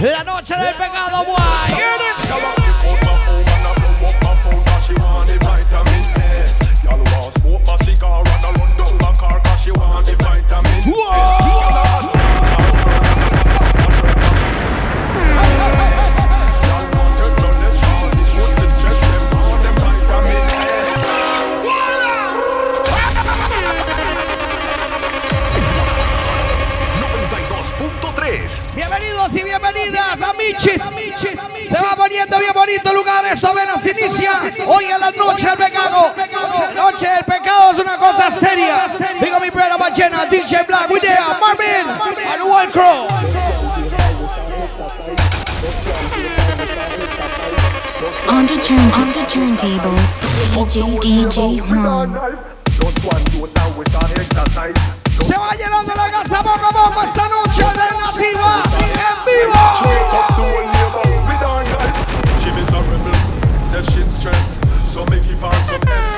La noche del pecado, boy. Se va poniendo bien bonito el lugar. Esto apenas inicia. Hoy en la noche del pecado. Noche del pecado es una cosa seria. Digo mi programa llena. DJ Black, Widea, Marvin, and One Crow. On the turn, on the turntables, DJ DJ Juan. Se va llenando la casa poco a poco esta noche de nativa. stress. So me give her some S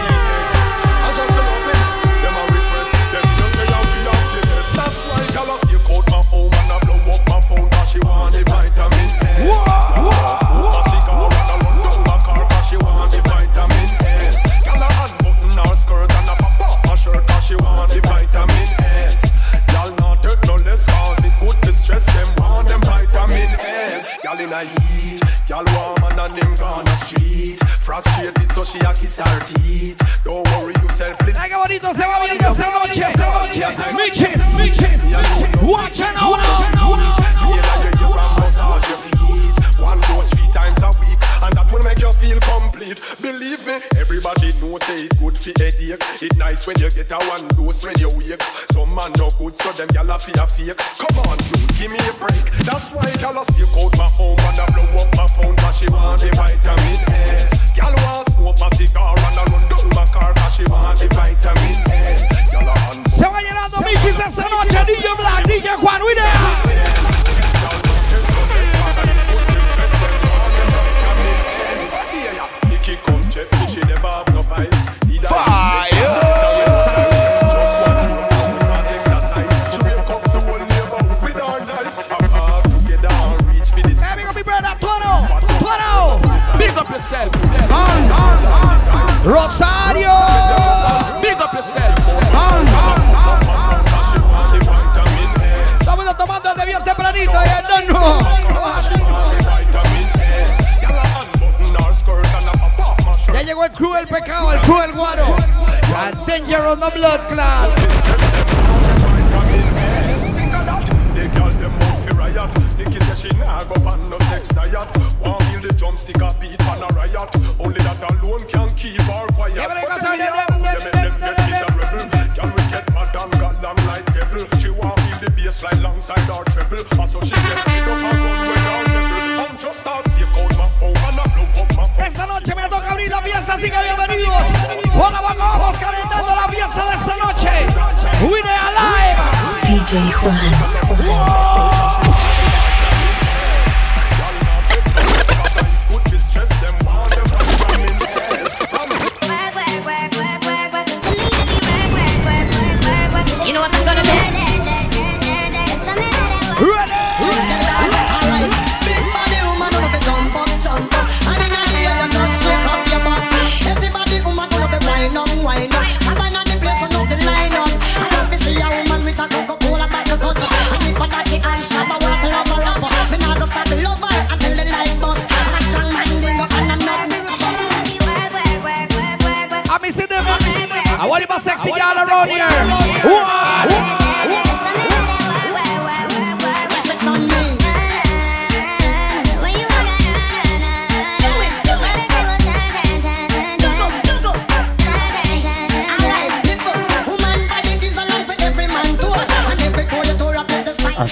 Ay, qué bonito se va viendo esa noche, esa. fake. It nice when you get a one dose when you wake. Some man no good, so them gyal a fear fake. Come on, dude, give me a break. That's why gyal a stick out my home and I blow up my phone 'cause she want the vitamin S. Gyal a smoke my cigar and I run down my car 'cause she want the vitamin S. Gyal a hand. Se va llenando mi esta noche, DJ Black, DJ Juan, we there.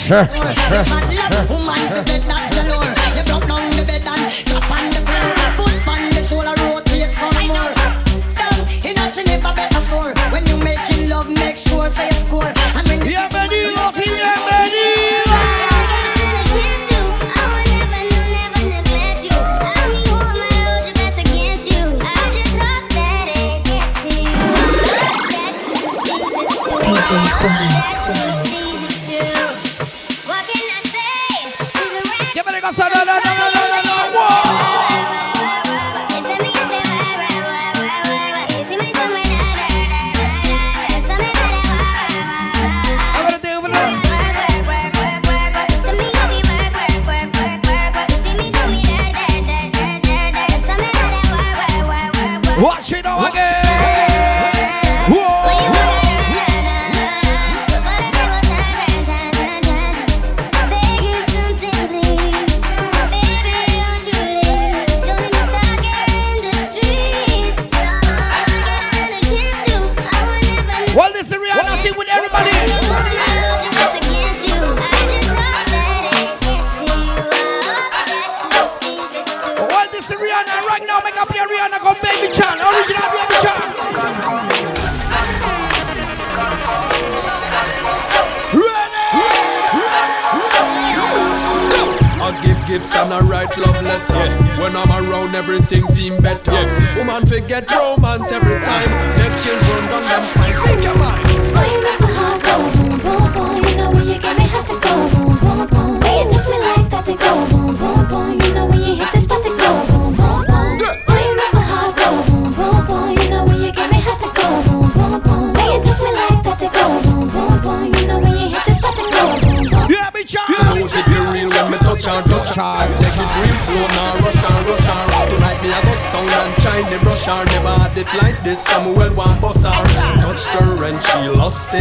吃，吃，吃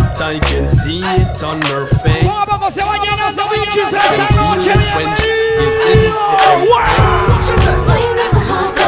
it, I can see it on her face. Poco a poco se va llenando bichis esta Feel noche. it when she is in Bienvenido. the Wow. She said,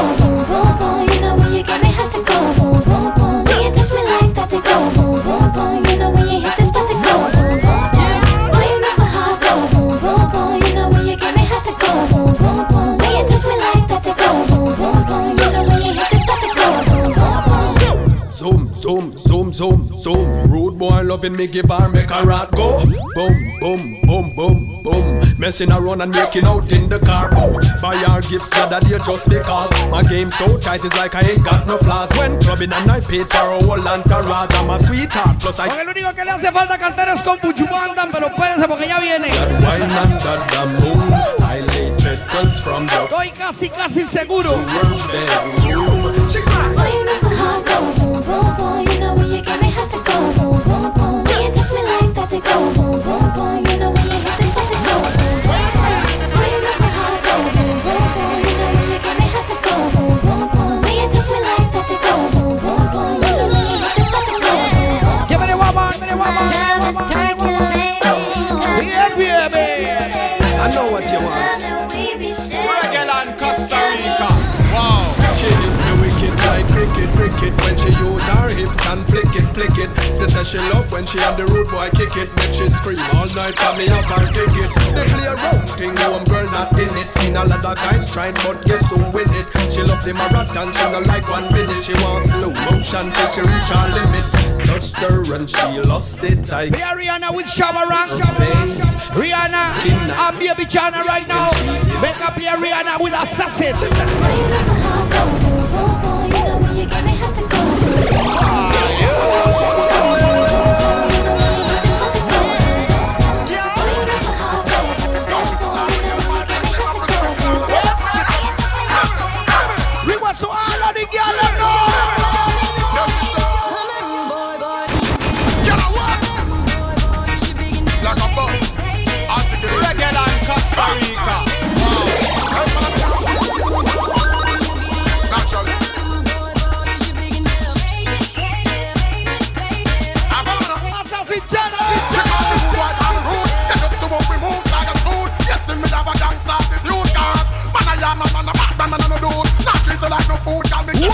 Zoom, zoom, zoom, zoom, zoom. Rude boy loving me, give her make her rat go. Boom, boom, boom, boom, boom. Messing around and making out in the car. Oh, buy our gifts the other day just because my game so tight it's like I ain't got no flaws. When clubbing and I paid for a whole entourage, I'm a sweetheart. Plus I Porque lo único que le hace falta cantar es con Buchumandan, pero espérense porque ya viene. got wine under the moon. I lay petals from the Estoy casi, casi seguro. World bedroom. She cried. Give me the woman, give me the woman. Yes, baby. I know what you want. Reggae and Costa Rica. Wow. She hit me wicked like cricket, cricket When she use her hips and flick it, flick it. She say she love when she and the rude boy kick it. Make she scream all night for me have her ticket They play a round thing, home girl not in it. Seen a lot of guys trying but guess who win it? She love the marathon, she no like one minute. She wants slow motion till she reach her limit. Touched her and she lost it I We are Rihanna with Shamarang. face. Rihanna and Baby Chana right now. Make up here Rihanna with Assassin. 아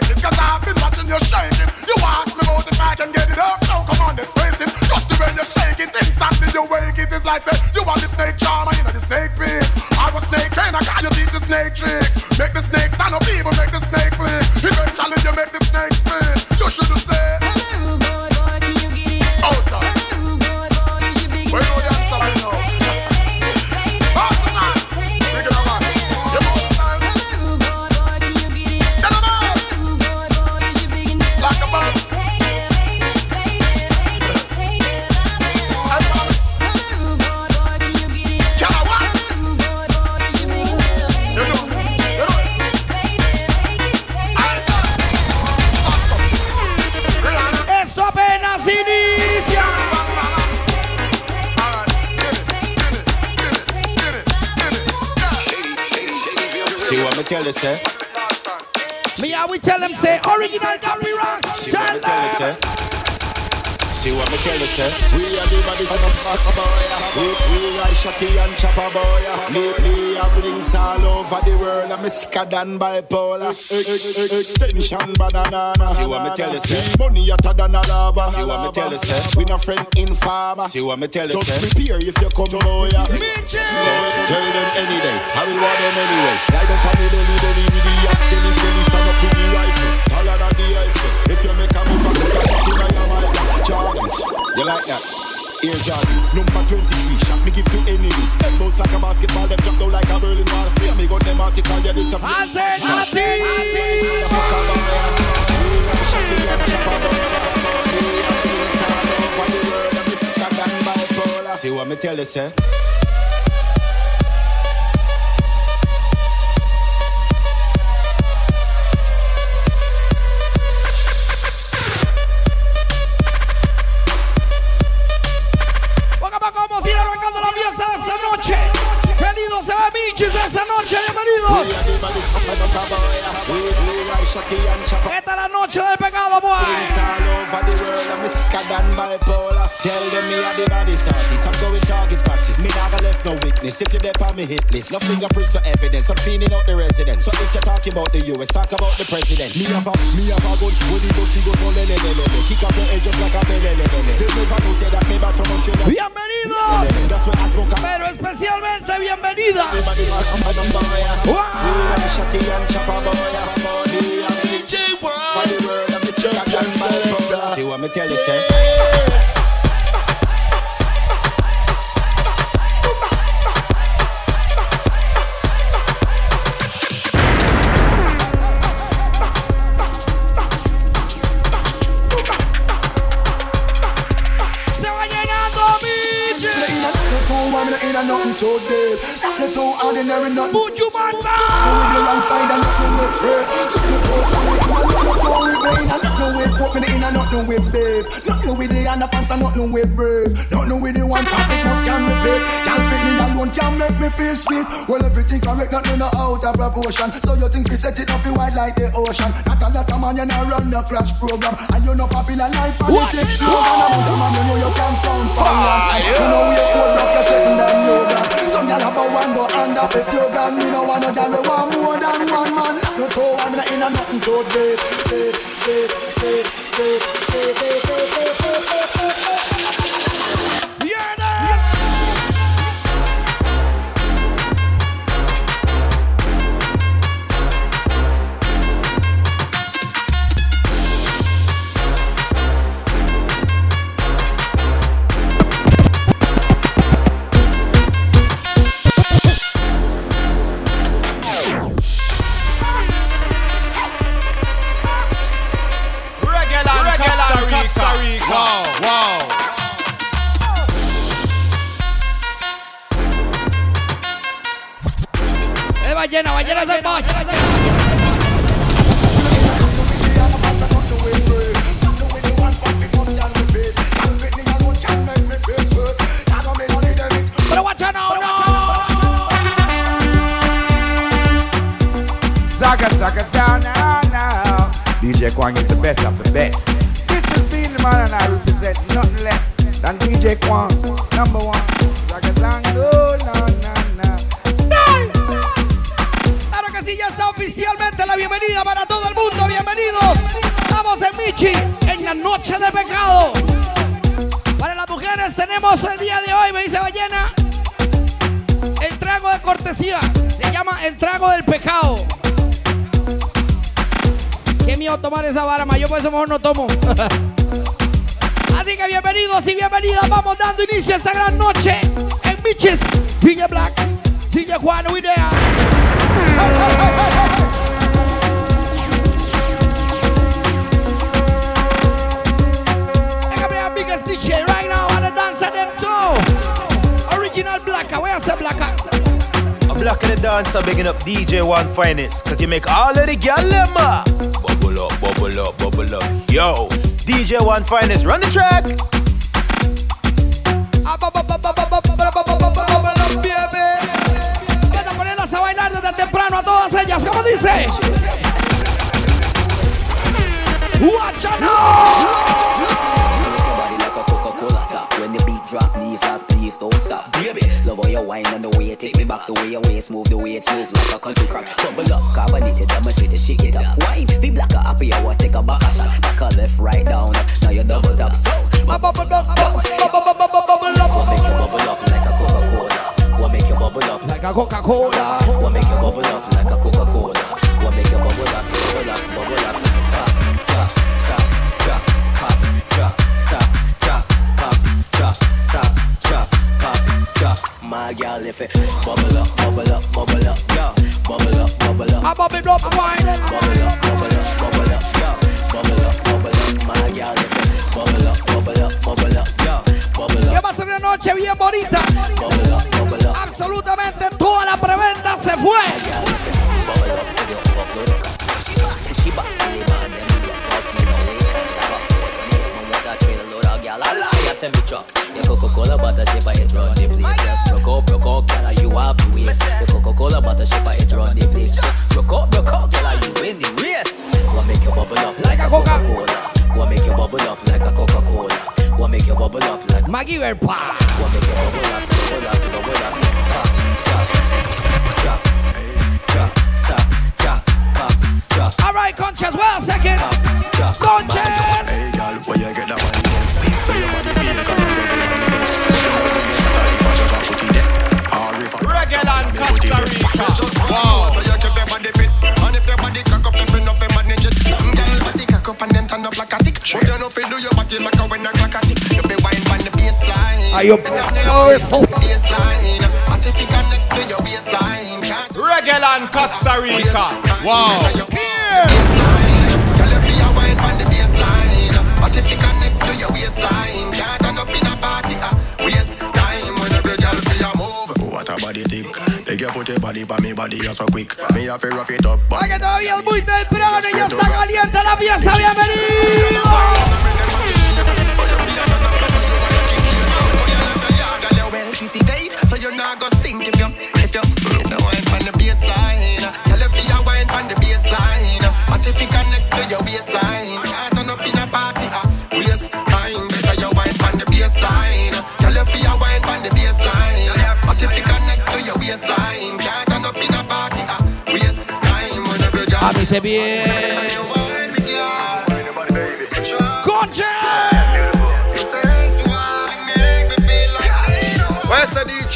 Because I've been watching your shame. Say? We are the body for the fuck boy. We we are Shaki and Chopper boy. Me me a blinks all over the world. I'm sicker than bipolar. Ex- ex- ex- Extension banana. See what me tell you, say? Money hotter than a lava. See what me tell you, say? We no friend in farmer. See what me tell you, Just say? prepare if you come boy. Tell them any day, I will want them anyway. Ride up on the belly, belly with the steady, stand up with the rifle. Taller than the Eiffel. If you make a move, you like that? Air Jordans, number 23, shot me give to enemy. Head bounce like a basketball, them drop down like a Berlin wall. Yeah, me got them article, yeah, this a See what me tell you, say? Bienvenidos. Esta es la noche del pecado, boy. Tell them me are the body artist. I'm going to target practice. Me never left no witness. If you're there on me hit list, no fingerprints for evidence. I'm cleaning out the residence. So if you're talking about the US, talk about the president. Me have a me have a gun. When he goes, oh, he goes all lele lele. Kick off your head just like a lele lele. They never know say that me back so much. Bienvenidos. That's where I smoke a Pero especialmente bienvenida. Everybody rock on the boy. Wow. Shotty and chopper boy. DJ Juan. va meter à l'essai. The underpants and nothing with brave. Nothing with the one topic must can repeat. Can't pick me alone, can't make me feel sweet. Well, everything correct, nothing no out of proportion. So you think we set it off wide like the ocean? Not a lot of man, you know run the crash program, and you know popular life politics. No man about a man, you know you can't count for one. You know you cold rock, you're setting down. Some gyal have a one go hand off if you gone. Me no want no gyal we want more than one man. No two, I'm not in a nothing to deep, deep, deep, deep, deep, deep, deep, Costa Rica. Wow, wow. Eh, ballena, ballena es el boss. Pero guacha, no, no. Zaga Zaga down now, now. DJ Kwang is the best of the best. Man. Claro que sí, ya está oficialmente la bienvenida para todo el mundo. Bienvenidos. Estamos en Michi, en la noche de pecado. Para las mujeres tenemos el día de hoy, me dice Ballena, el trago de cortesía. Se llama el trago del pecado. Qué miedo tomar esa vara, ma. Yo por eso mejor no tomo. Así que bienvenidos y bienvenidas. Vamos dando inicio a esta gran noche en Michis. DJ Black, DJ Juan, we there. Biggest DJ right now on the dance of them too. Original Blacker, where's the Blacker? Black of the dancer bigging up DJ Juan Finest, cause you make all of the gal uh, Bubble up, bubble up, bubble up. Yo, DJ One Finest, run the track. Vamos a ponerlas a bailar desde temprano a todas ellas. ¿Cómo dice? When the beat drop, knees lock, please don't stop. Baby, love how you whine and the way you take me back, the way your waist move, the way it's move like a country crack. Bubble up, carbonated, demonstrate to shake it up. Wine, be black or happy, I take a back a shot. Back a left, right down, now you double tap. So, Bubble up, bubble bubble up. what make you bubble up like a Coca-Cola? What make you bubble up Like a Coca-Cola. What make you bubble up like a Coca-Cola? What Girl, if it bubble up, bubble up, bubble up, yeah, bubble up, bubble up, I'm bubble up, wine. bubble up, bubble up, bubble up, yeah, bubble up, bubble up. My girl, if it bubble up, bubble up, bubble up, yeah, bubble Que up, va a ser una noche bien bonita. bubble up, bubble up. Absolutamente toda la preventa se fue. Bubble up to the overflow. She them fucking it, train a load of gal. I lie, I send me truck. Your Coca-Cola butter ship, I hit run the place. Have the waste. Your Coca-Cola butter ship, I hit run the place. Just broke out, broke out, gal, you win the race. What make you bubble up Like a Coca. Coca-Cola? What make you bubble up like a Coca-Cola? What make you bubble up like Maggie Verpa. what make you bubble up, bubble up, bubble up, pop, drop, drop, drop, stop, drop, pop, drop, All right, Conchas, well, second. pop, drop. Conchas. Your waistline Can't Reggae land, Costa Rica. Wow. Here. Girl, if you wine on the baseline But if you connect to your waistline Can't turn up in a party Waste time when every girl feel your move What a body tick They put your body pa me body you so quick Me have to rough it up but Ay, que todavía es muy temprano y ya está caliente la fiesta. Bienvenido. You so you not go stink if you if you if you wine on the baseline. Girl, if you wine on the baseline, but if you connect to your waistline, can't turn up in a party. Waste time, better you wine on the baseline. Girl, if you wine on the baseline, but if you connect to your waistline, can't turn up in a party. Ah, waste time when every girl. A mí se.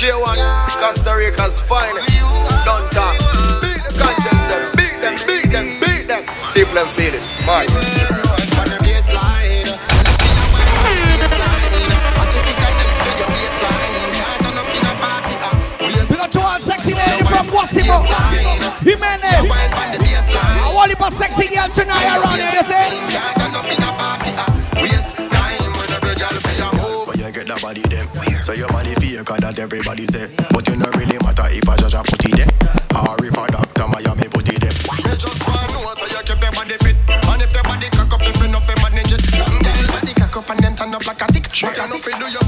DJ Juan? Costa Rica's finest. Don't talk. Beat the conscience them. Beat them, beat them, beat them. People them feel it. From Guacimo. Jimenez. I want you sexy girl tonight around here, you see? Cause that everybody say. But you not really matter if I judge a put it there. Or if a doctor Miami put it there. Me just want know so you keep your body fit. And if your body cock up, if you know manage it. Girl, body cock up and then turn up like a tick. But you know fi do your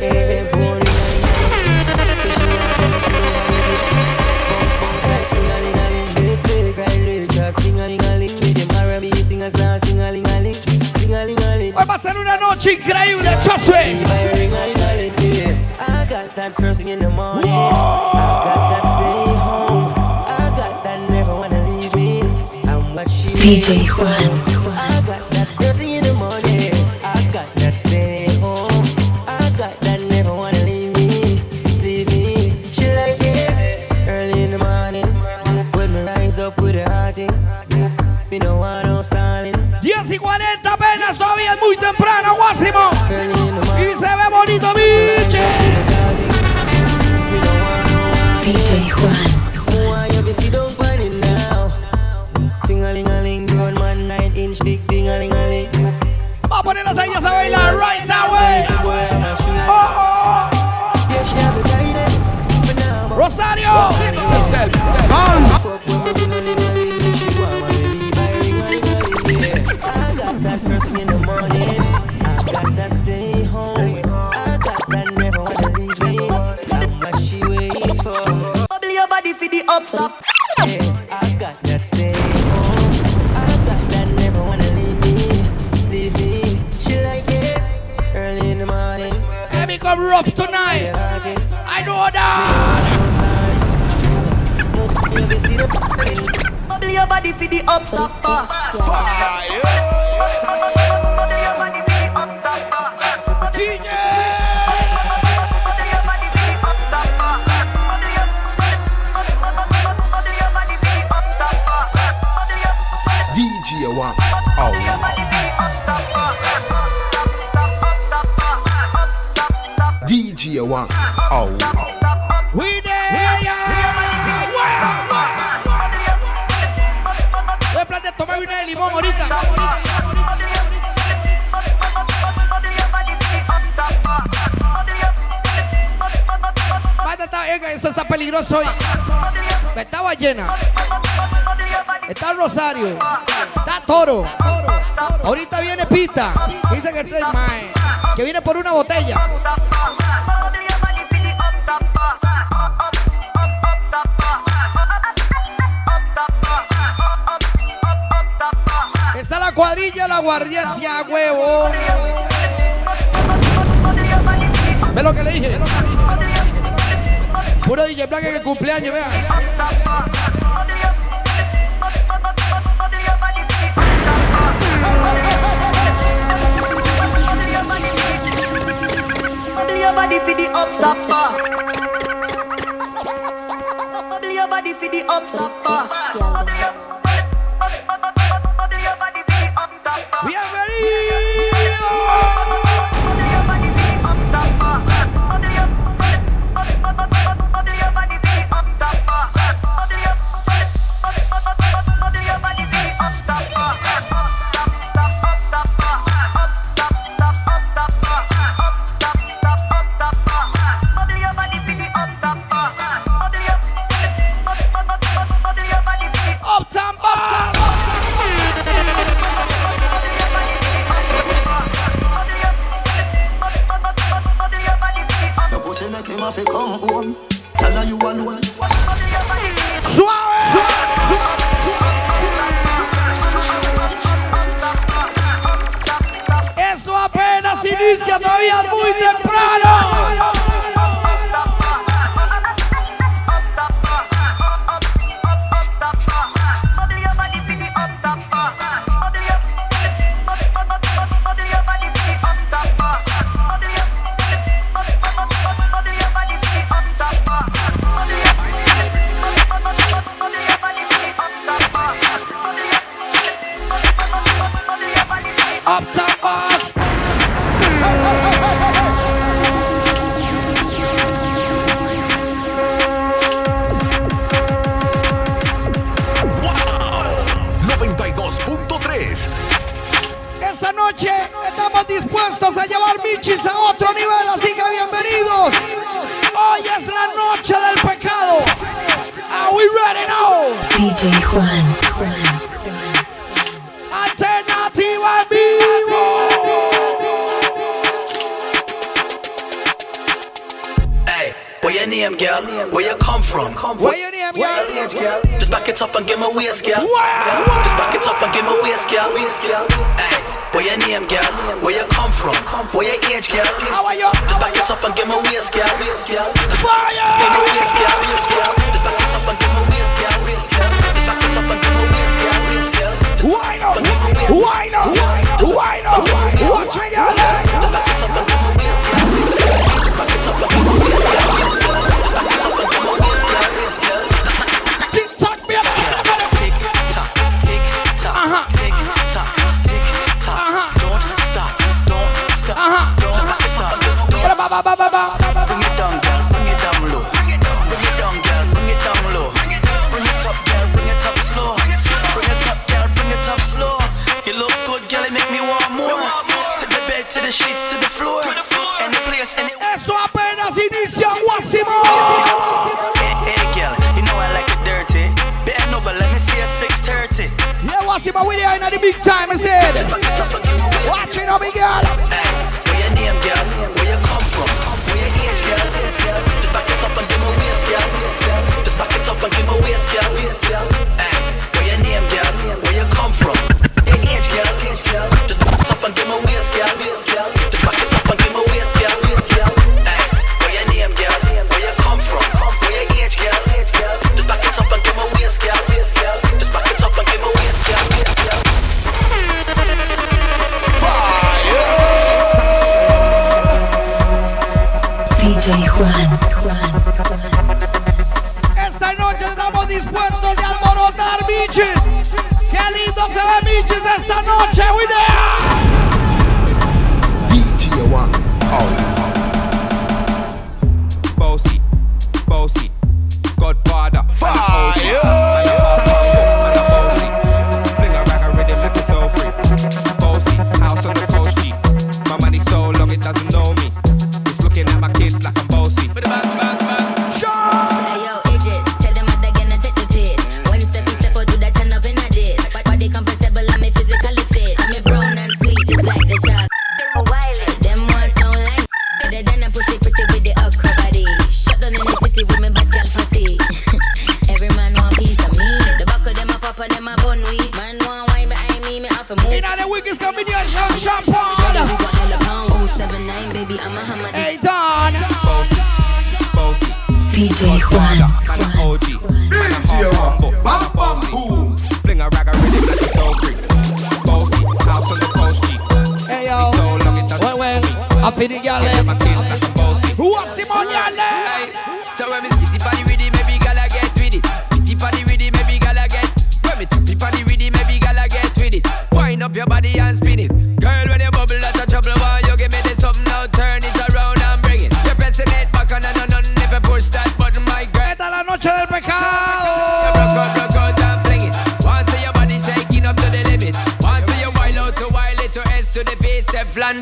DJ Juan. aguardiancia, huevo. Ve lo que le dije. Puro DJ Black en el cumpleaños, vea. your body for the up top boss. Bubble your body for the up top boss.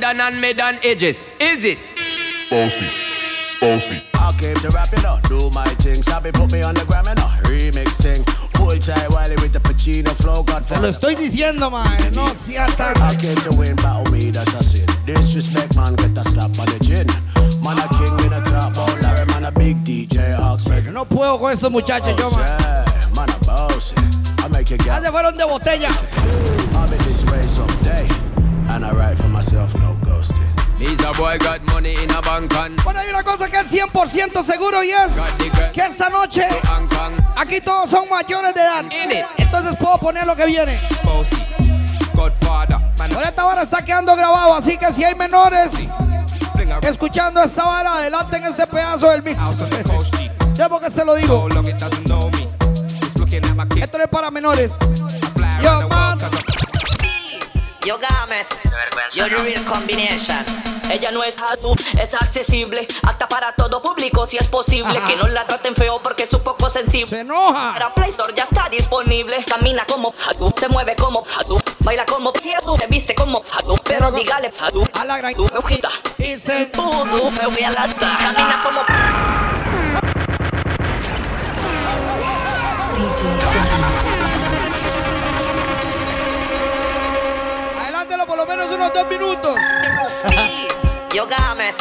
Jordan and Medan Edges. Is it? Bossy. Bossy. I came to rap, you know, do my thing. Sabi put me on the gram, you know, remix thing. Full Wiley with the Pacino flow, God Se lo estoy diciendo, man, no sea tan... I came to win, battle me, that's a sin. Disrespect, man, get a slap on the chin. Man, a king in a top, all oh, Larry, man, a big DJ, Hawks, man. No puedo con estos muchachos, yo, man. Man, a bossy. I make you get... Ya se fueron de botella. I'll be this way someday. And I write for myself, no Bueno, hay una cosa que es 100% seguro y es que esta noche aquí todos son mayores de edad. Entonces puedo poner lo que viene. Por esta hora está quedando grabado, así que si hay menores escuchando esta vara, adelante en este pedazo del mix. Debo que se lo digo. Esto no es para menores. Yo, man. Yo Gámez, yo Real Combination. Ella no es tú, es accesible, apta para todo público si es posible. Que no la traten feo porque es un poco sensible. Se enoja. Para Play Store ya está disponible. Camina como tú, se mueve como tú, baila como tú, se viste como tú. Pero, Pero dígale tú, a la gran tú, me y se me voy a la Camina como dos minutos. Yo Gámez.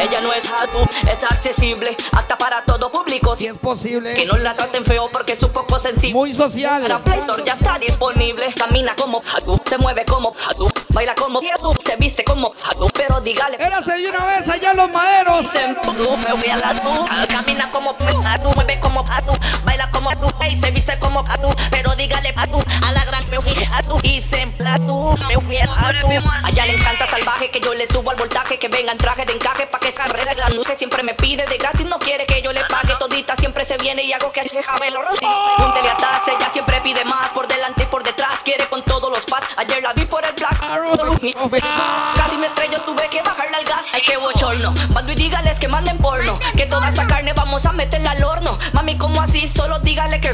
Ella no es Hatu, es accesible, hasta para todo público. Si es posible. Que no la traten feo porque es un poco sensible. Muy social. La Play Store ya está disponible. Camina como Hatu, se mueve como hatu, baila como hatu, se viste como hatu. Pero dígale. Érase de una vez allá en los maderos. Me voy a la tu. Camina como hatu, mueve como hatu, baila como hatu, y se viste como hatu. Pero dígale hatu, a la gran me fui hatu. Y se hatu, me fui hatu. Allá le encanta salvaje que yo le subo al voltaje, que venga en traje de encaje pa' que carrera la luz que siempre me pide de gratis, no quiere que yo le pague todita, siempre se viene y hago que se jabe los Pregúntele a Taz, ella siempre pide más, por delante y por detrás, quiere con todos los pads, ayer la vi por el black, casi me estrello, tuve que bajarle al gas, ay que bochorno, mando y dígales que manden porno, que toda esa carne vamos a meterla al horno, mami como así, solo dígale que...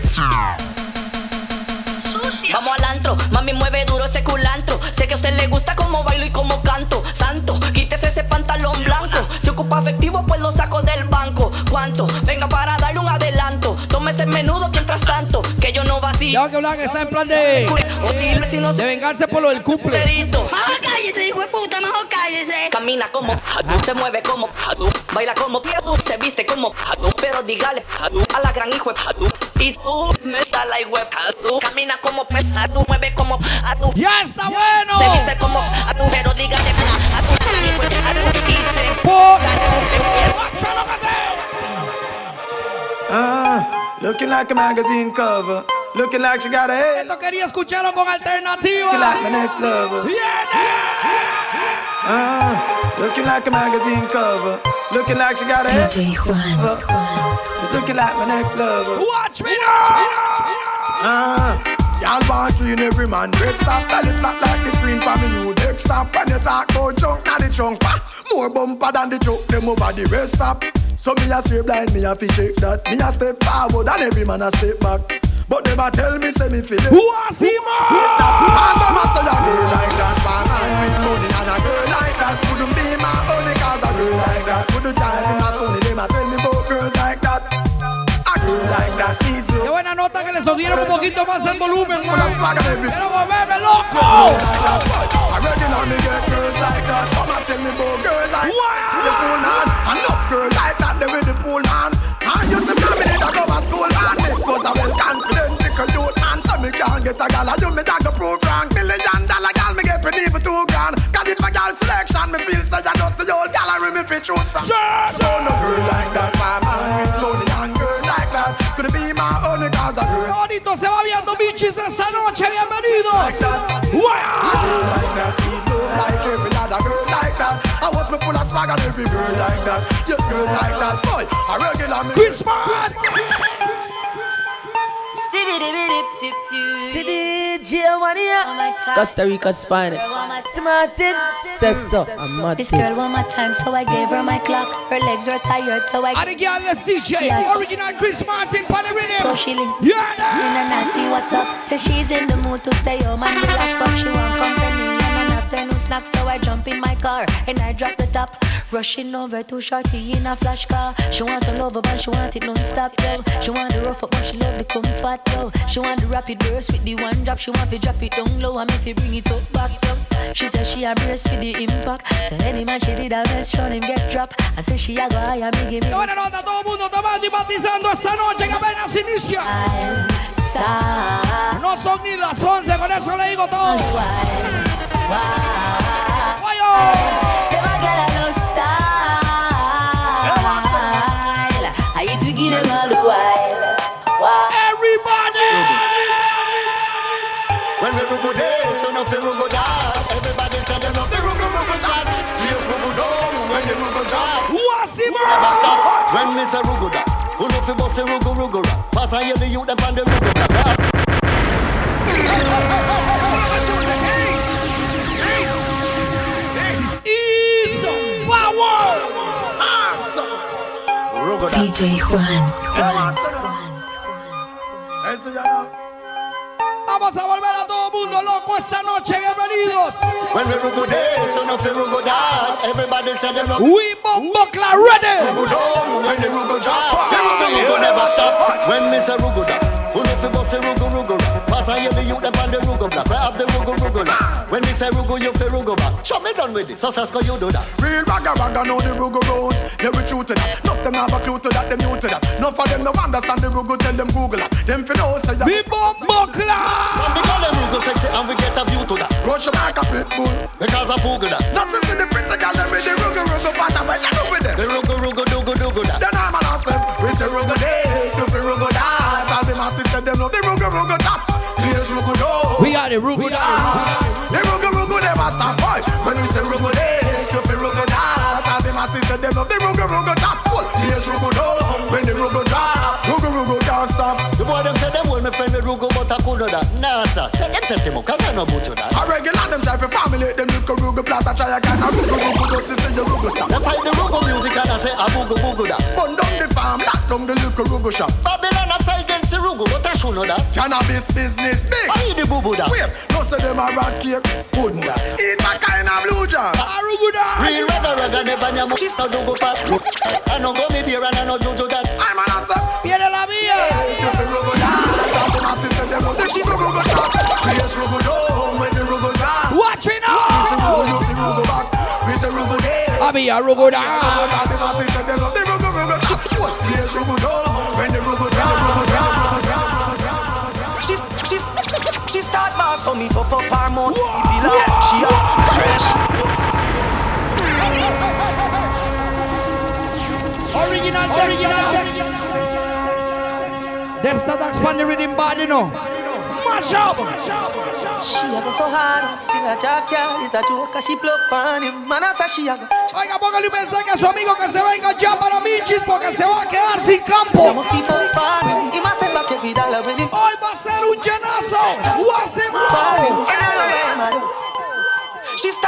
Vamos al antro, mami mueve duro ese culantro. Sé que a usted le gusta como bailo y como canto. Santo, quítese ese pantalón blanco. Si ocupa efectivo, pues lo saco del banco. ¿Cuánto? Venga para darle un adelanto. Tómese el menudo mientras tanto, Ya que Black está en plan de. De vengarse por lo del cumple. Mejor cállese, hijo de puta, mejor cállese. Camina como hatu, se mueve como hatu, baila como hatu, se viste como hatu, pero dígale hatu a la gran hijo de. Y tú me sale web hatu. Camina como hatu, mueve como hatu. ¡Ya está bueno! Se viste como hatu, pero dígale hatu, hijo de hatu. Y se Ah, looking like a magazine cover. Looking like she got a head. Esto quería escucharlo con alternativa. Looking like my next lover. Ah, looking like a magazine cover. Looking like she got a head. DJ Juan. She's looking like my next lover. Watch me now. Ah. Y'all born clean every man Break stop, belly flat like the screen for me new deck stop When you talk about junk, not the trunk ah. More bumper than the truck, them over the rest stop So me a swear blind, me a fi check that Me a step forward and every man a step back But them a tell me, say me feel it Who a see man? Man, them a say a girl like that Man, man with money and a girl like that Couldn't be my only cause a girl like that Couldn't drive in my sonny, them a tell me about girls like that A girl like that needs you Qué buena nota que le subieron un poquito más el volumen, man. Quiero volverme loco. Original me get girls like that. Come and tell me about girls like that. The pool man, enough girl like that. They with the pool man. I used to come get a gal. I do me dog to prove wrong. Million dollar gal me get with even two grand. Cause if a gal selection, me feel so just the old gallery me fit choose from. So no girl like that, my man with money and girls like that. Could be my only cause a girl. Bonito se va viendo bichis esta noche, bienvenidos. I was me full of swag and every girl like that. Yes, girl like that. Boy, a regular me. Christmas. See DJ Juan here. Costa Rica's finest. Martin says so. I'm Martin. This girl one more time, so I gave her my clock. Her legs were tired, so I. And again, let's DJ. Yes. Original Chris Martin, pan the rhythm. So she lean. Yeah. In and ask me what's up. Says she's in the mood to stay home and relax, but she want company and an afternoon snack. So I jump in my car and I drop the top. Rushing over to Shorty in a flash car. She wants a lover, but she want it non-stop, yo. She want the rough up, but she love the comfort, yo. She want the rapid burst with the one drop. She want to drop it down low and if you bring it up back, yo. She said she embrace for the impact. So any man she did a mess, show him get drop. I say she a go high and me give me. Buena nota, todo mundo tomando y matizando esta noche que apenas inicia. No son ni las 11, con eso le digo todo. When me say rugu da, who no fi bust the rugu rugu rap. Pass and hear the youth them on the rugu da. Rugu da. DJ Juan. Vamos a volver a todo el mundo loco esta noche, bienvenidos. When we rugu there, so no fi rugu da. Everybody say them love. We bombo clarity. Rugu down when the rugu drop. The rugu rugu never stop. When me say rugu da, who no fi bust the rugu rugu rap. Pass and hear the youth them on the rugu block. Right up the rugu rugu rap. When me say rugu, you fi rugu back. Show me done with it. So Sasko, you do that. Real ragga ragga know the rugu rules. Yeah, we true to that. Enough them have a clue to that, them new to that. Enough of them no understand the rugu, tell them Google that. Them fi know say ya. We bomb buckler. And we call them rugu sexy and we get a view to that. Rush your back a pit bull. Because I Google that. Not to see the pretty girl them with the rugu rugu pattern, but you know with them. The rugu rugu dugu dugu that. Then I'm an awesome. We say rugu this, you fi rugu them love the rugu rugu that. Please rugu do. We are the rugu that. The rugu rugu never stop boy. When we say rugu this, you fi rugu that. Ah. All the massive said them love the rugu rugu that. Please rugu do. When the rugu drop, rugu rugu can't stop. The boy them say them hold me friend the rugu but I could do that. Nah sir, say them set him up cause I about you that. A regular them try for family, them look a rugu blast. I try a of rugu rugu just to see your rugu stop. Them find the rugu music and I say a booga booga that. Burn down the farm, lock down the little rugu shop. Babylon a fight against the rugu but I should know that. Cannabis business big. I the boo that. Wait, no say them a rat cake, couldn't that? Eat my kind of blue jar. A ah, rugu that. Real ragga ragga never nyamu. She's no do go fast. I no go me beer and I no juju that. I'm an answer. Mía. Watch me now. We say. I be a rugu that. All the massive say them love the rugu rugu shop. Yes, rugu do, when the rugu drop. Rugu drop, rugu drop, rugu drop. She, she, she start on me puff up her mouth. Be like she a Original, original. Them start expand the rhythm bad, you know. Mash up. She a go so hard, still a jackyard is a joke she block on him. Man, say she a go. Oiga, póngale un mensaje a su amigo que se venga ya para Michis porque se va a quedar sin campo.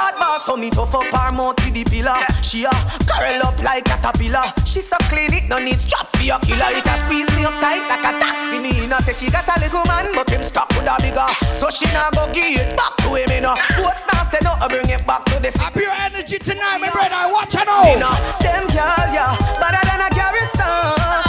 Start boss on me puff up her mouth with the pillar. She a curl up like caterpillar. She so clean it no need strap for your killer. It a squeeze me up tight like a taxi. Me no say she got a little man, but him stuck with a bigger. So she nah go give it back to him. You know, what's now say no, I bring it back to the city. Pure energy tonight, my brother. I watch out now. You know, them girl, yeah, better than a garrison.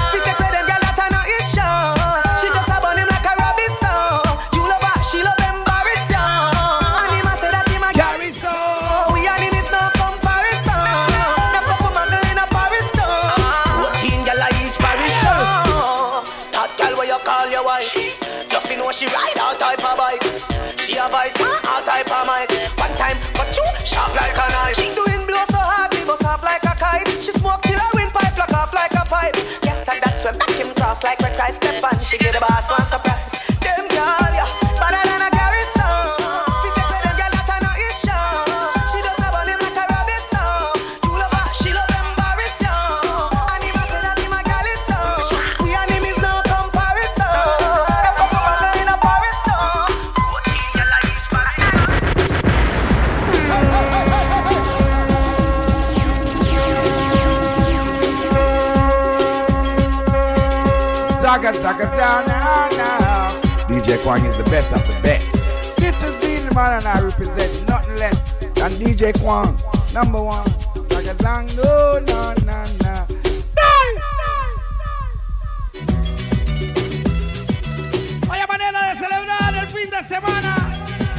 Like when Christ step on. She get a boss one surprise. Them girl, Saga, saga, saga. DJ Juan is the best of the best. This has been the man and I represent nothing less than DJ Juan, number one. Saga, sang, no, no, no, no. Vaya manera de celebrar el fin de semana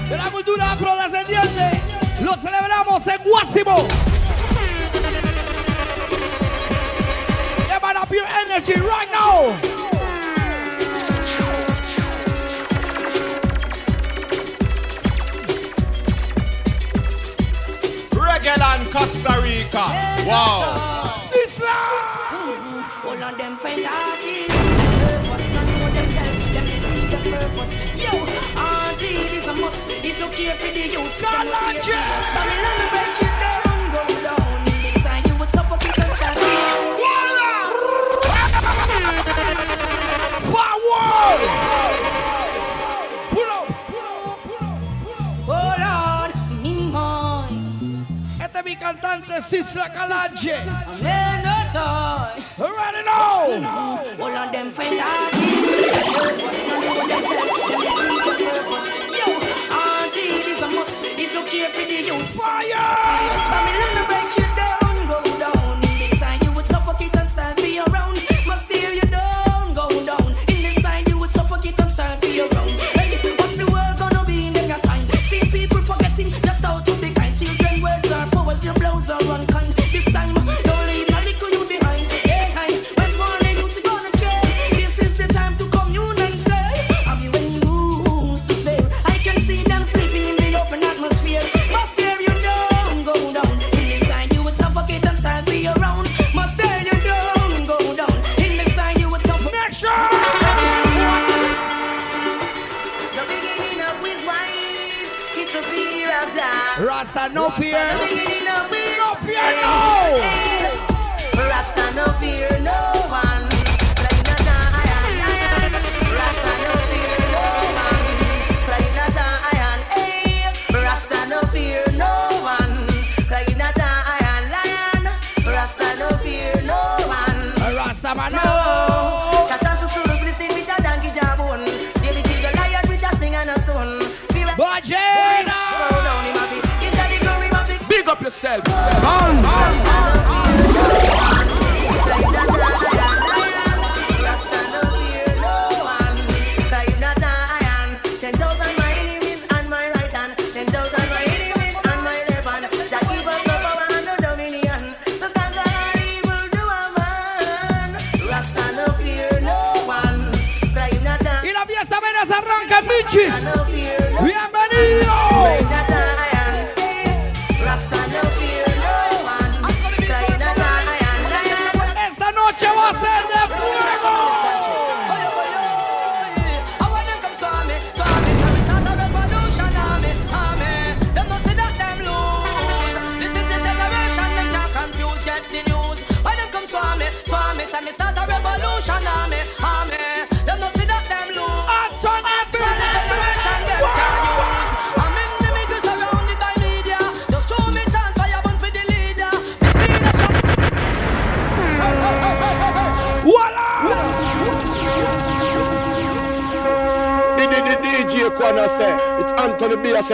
de la cultura afrodescendiente. Lo celebramos en Guásimo. Yeah, man, pure energy right now. Costa Rica. Wow. Sisla. All of them find auntie. Purpose, not know themselves. Let me the purpose. Yo, auntie, it is a must. If you care for the youth, God, then Lord, you es mi cantante Sisla Calanche. Man, no. Ready now. All of them find auntie. Purpose,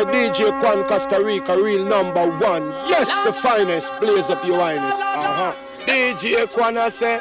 DJ Juan Costa Rica, real number one. Yes, the finest. Blaze up your highness. Uh huh. DJ Juan, I say.